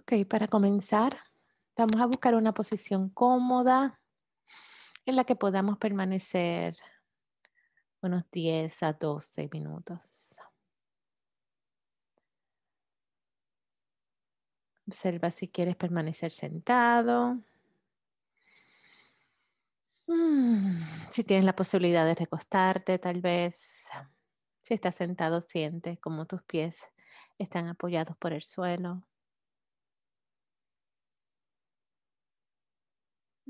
Ok, para comenzar, vamos a buscar una posición cómoda en la que podamos permanecer unos 10 a 12 minutos. Observa si quieres permanecer sentado. Mm, si tienes la posibilidad de recostarte, tal vez. Si estás sentado, siente como tus pies están apoyados por el suelo.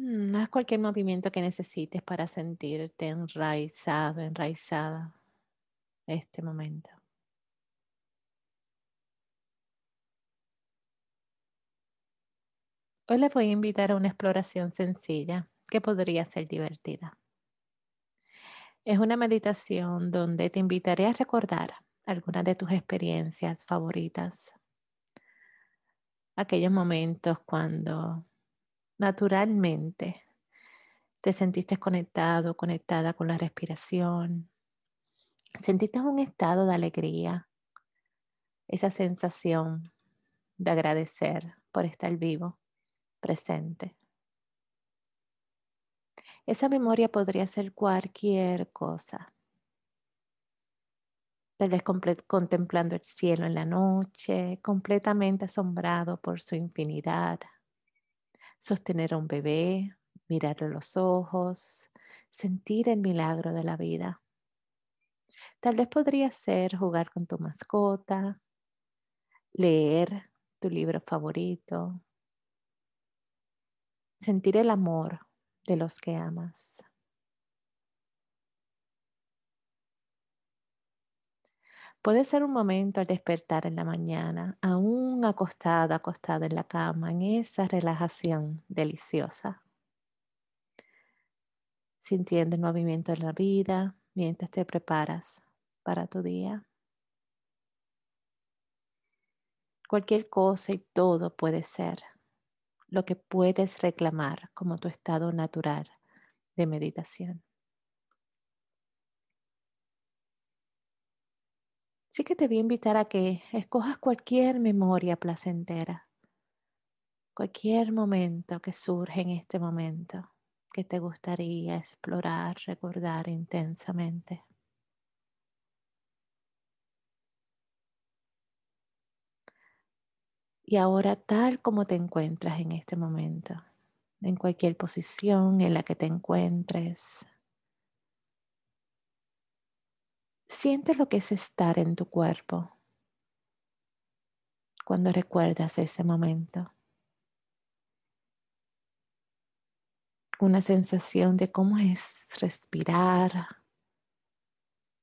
Mm, haz cualquier movimiento que necesites para sentirte enraizado, enraizada este momento. Hoy les voy a invitar a una exploración sencilla que podría ser divertida. Es una meditación donde te invitaré a recordar algunas de tus experiencias favoritas. Aquellos momentos cuando naturalmente te sentiste conectado, conectada con la respiración. Sentiste un estado de alegría, esa sensación de agradecer por estar vivo, presente. Esa memoria podría ser cualquier cosa. Tal vez contemplando el cielo en la noche, completamente asombrado por su infinidad sostener a un bebé, mirarle los ojos, sentir el milagro de la vida. Tal vez podría ser jugar con tu mascota, leer tu libro favorito, sentir el amor de los que amas. Puede ser un momento al despertar en la mañana, aún acostada, acostada en la cama, en esa relajación deliciosa. Sintiendo el movimiento de la vida mientras te preparas para tu día. Cualquier cosa y todo puede ser lo que puedes reclamar como tu estado natural de meditación. Sí que te voy a invitar a que escojas cualquier memoria placentera, cualquier momento que surge en este momento que te gustaría explorar, recordar intensamente. Y ahora tal como te encuentras en este momento, en cualquier posición en la que te encuentres, Siente lo que es estar en tu cuerpo cuando recuerdas ese momento. Una sensación de cómo es respirar,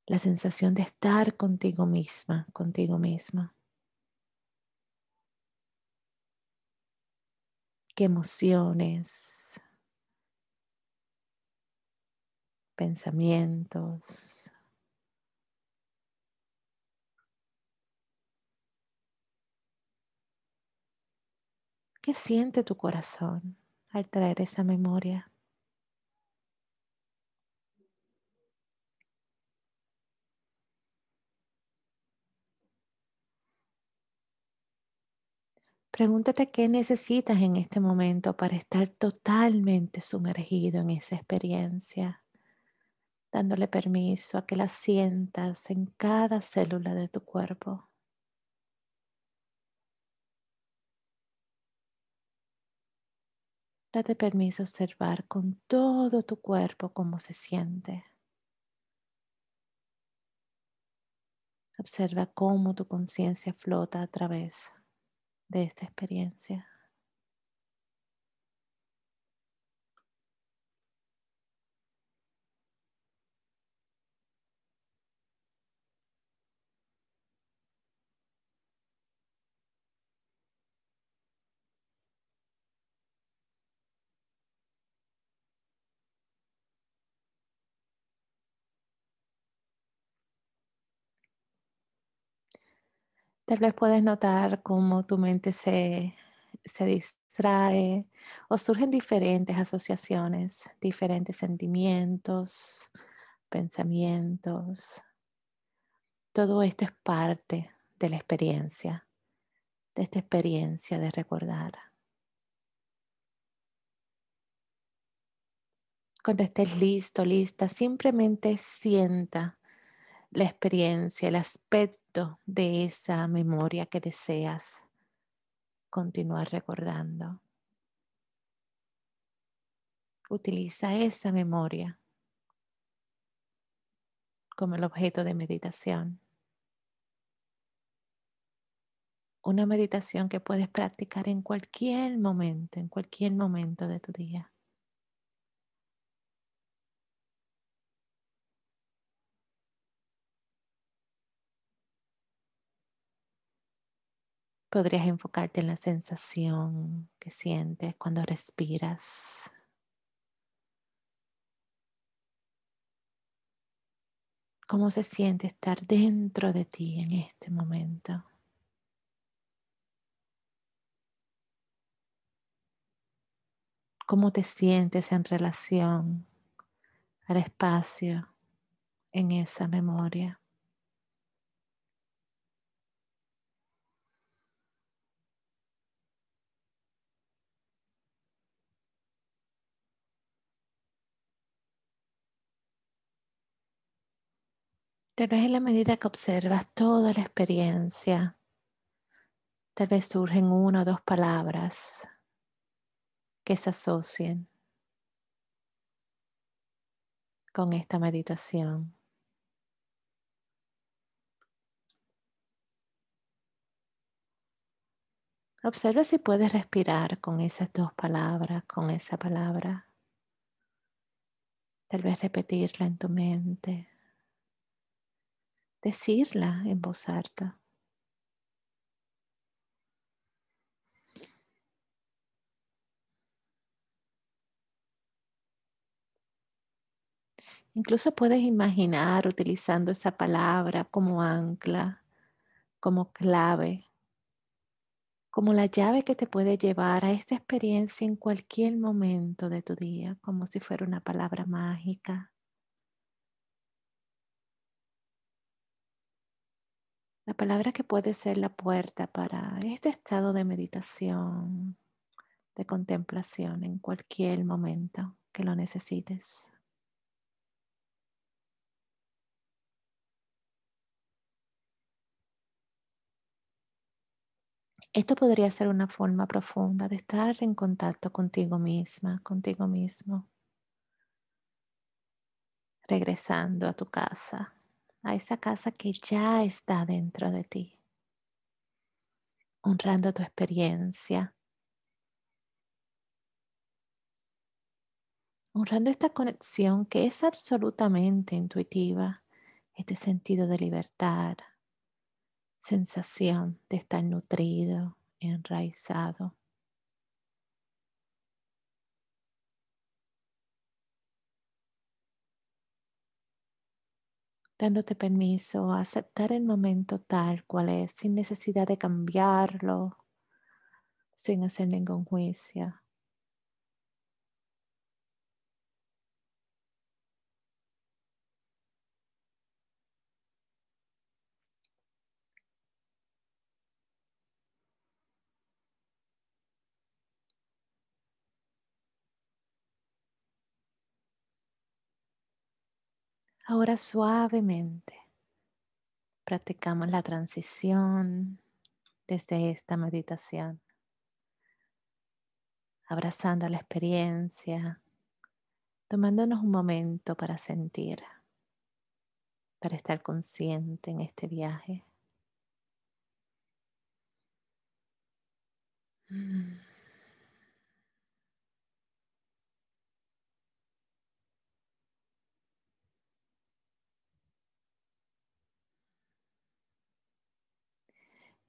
la sensación de estar contigo misma, contigo misma. qué emociones, pensamientos, ¿Qué siente tu corazón al traer esa memoria? Pregúntate qué necesitas en este momento para estar totalmente sumergido en esa experiencia, dándole permiso a que la sientas en cada célula de tu cuerpo. Date permiso observar con todo tu cuerpo cómo se siente. Observa cómo tu conciencia flota a través de esta experiencia. Tal vez puedes notar cómo tu mente se, se distrae o surgen diferentes asociaciones, diferentes sentimientos, pensamientos. Todo esto es parte de la experiencia de esta experiencia de recordar. Cuando estés listo, lista, simplemente sienta la experiencia, el aspecto de esa memoria que deseas continuar recordando. Utiliza esa memoria como el objeto de meditación. Una meditación que puedes practicar en cualquier momento, en cualquier momento de tu día. Podrías enfocarte en la sensación que sientes cuando respiras. ¿Cómo se siente estar dentro de ti en este momento? ¿Cómo te sientes en relación al espacio en esa memoria? Tal vez en la medida que observas toda la experiencia, tal vez surgen una o dos palabras que se asocien con esta meditación. Observa si puedes respirar con esas dos palabras, con esa palabra. Tal vez repetirla en tu mente decirla en voz alta. Incluso puedes imaginar utilizando esa palabra como ancla, como clave, como la llave que te puede llevar a esta experiencia en cualquier momento de tu día, como si fuera una palabra mágica. La palabra que puede ser la puerta para este estado de meditación, de contemplación en cualquier momento que lo necesites. Esto podría ser una forma profunda de estar en contacto contigo misma, contigo mismo, regresando a tu casa a esa casa que ya está dentro de ti, honrando tu experiencia, honrando esta conexión que es absolutamente intuitiva, este sentido de libertad, sensación de estar nutrido, enraizado. Dándote permiso a aceptar el momento tal cual es, sin necesidad de cambiarlo, sin hacer ningún juicio. Ahora suavemente practicamos la transición desde esta meditación, abrazando la experiencia, tomándonos un momento para sentir, para estar consciente en este viaje. Mm.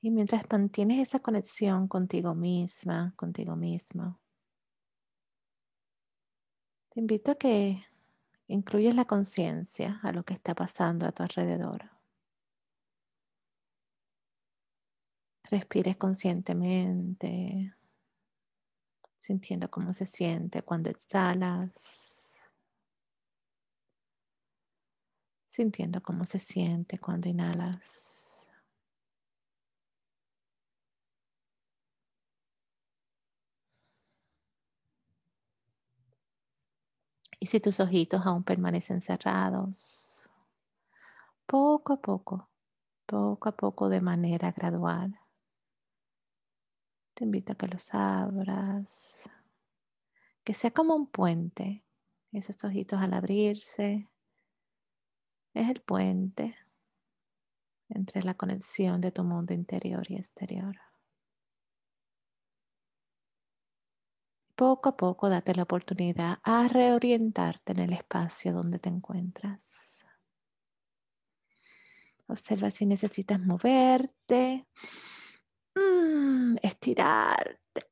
Y mientras mantienes esa conexión contigo misma, contigo mismo, te invito a que incluyas la conciencia a lo que está pasando a tu alrededor. Respires conscientemente, sintiendo cómo se siente cuando exhalas, sintiendo cómo se siente cuando inhalas. Y si tus ojitos aún permanecen cerrados, poco a poco, poco a poco de manera gradual, te invito a que los abras, que sea como un puente. Esos ojitos al abrirse es el puente entre la conexión de tu mundo interior y exterior. Poco a poco date la oportunidad a reorientarte en el espacio donde te encuentras. Observa si necesitas moverte, mm, estirarte,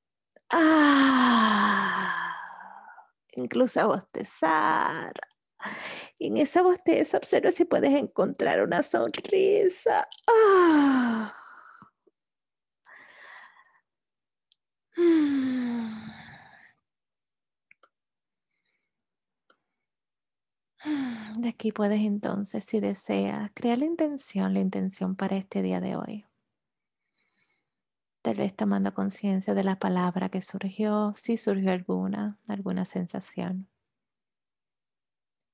ah, incluso bostezar. Y en esa bosteza observa si puedes encontrar una sonrisa. Ah. De aquí puedes entonces, si deseas, crear la intención, la intención para este día de hoy. Tal vez tomando conciencia de la palabra que surgió, si surgió alguna, alguna sensación.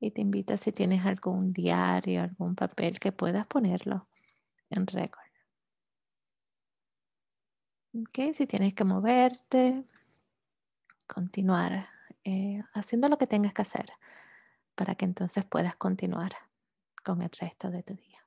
Y te invito si tienes algún diario, algún papel que puedas ponerlo en récord. Okay, si tienes que moverte, continuar eh, haciendo lo que tengas que hacer para que entonces puedas continuar con el resto de tu día.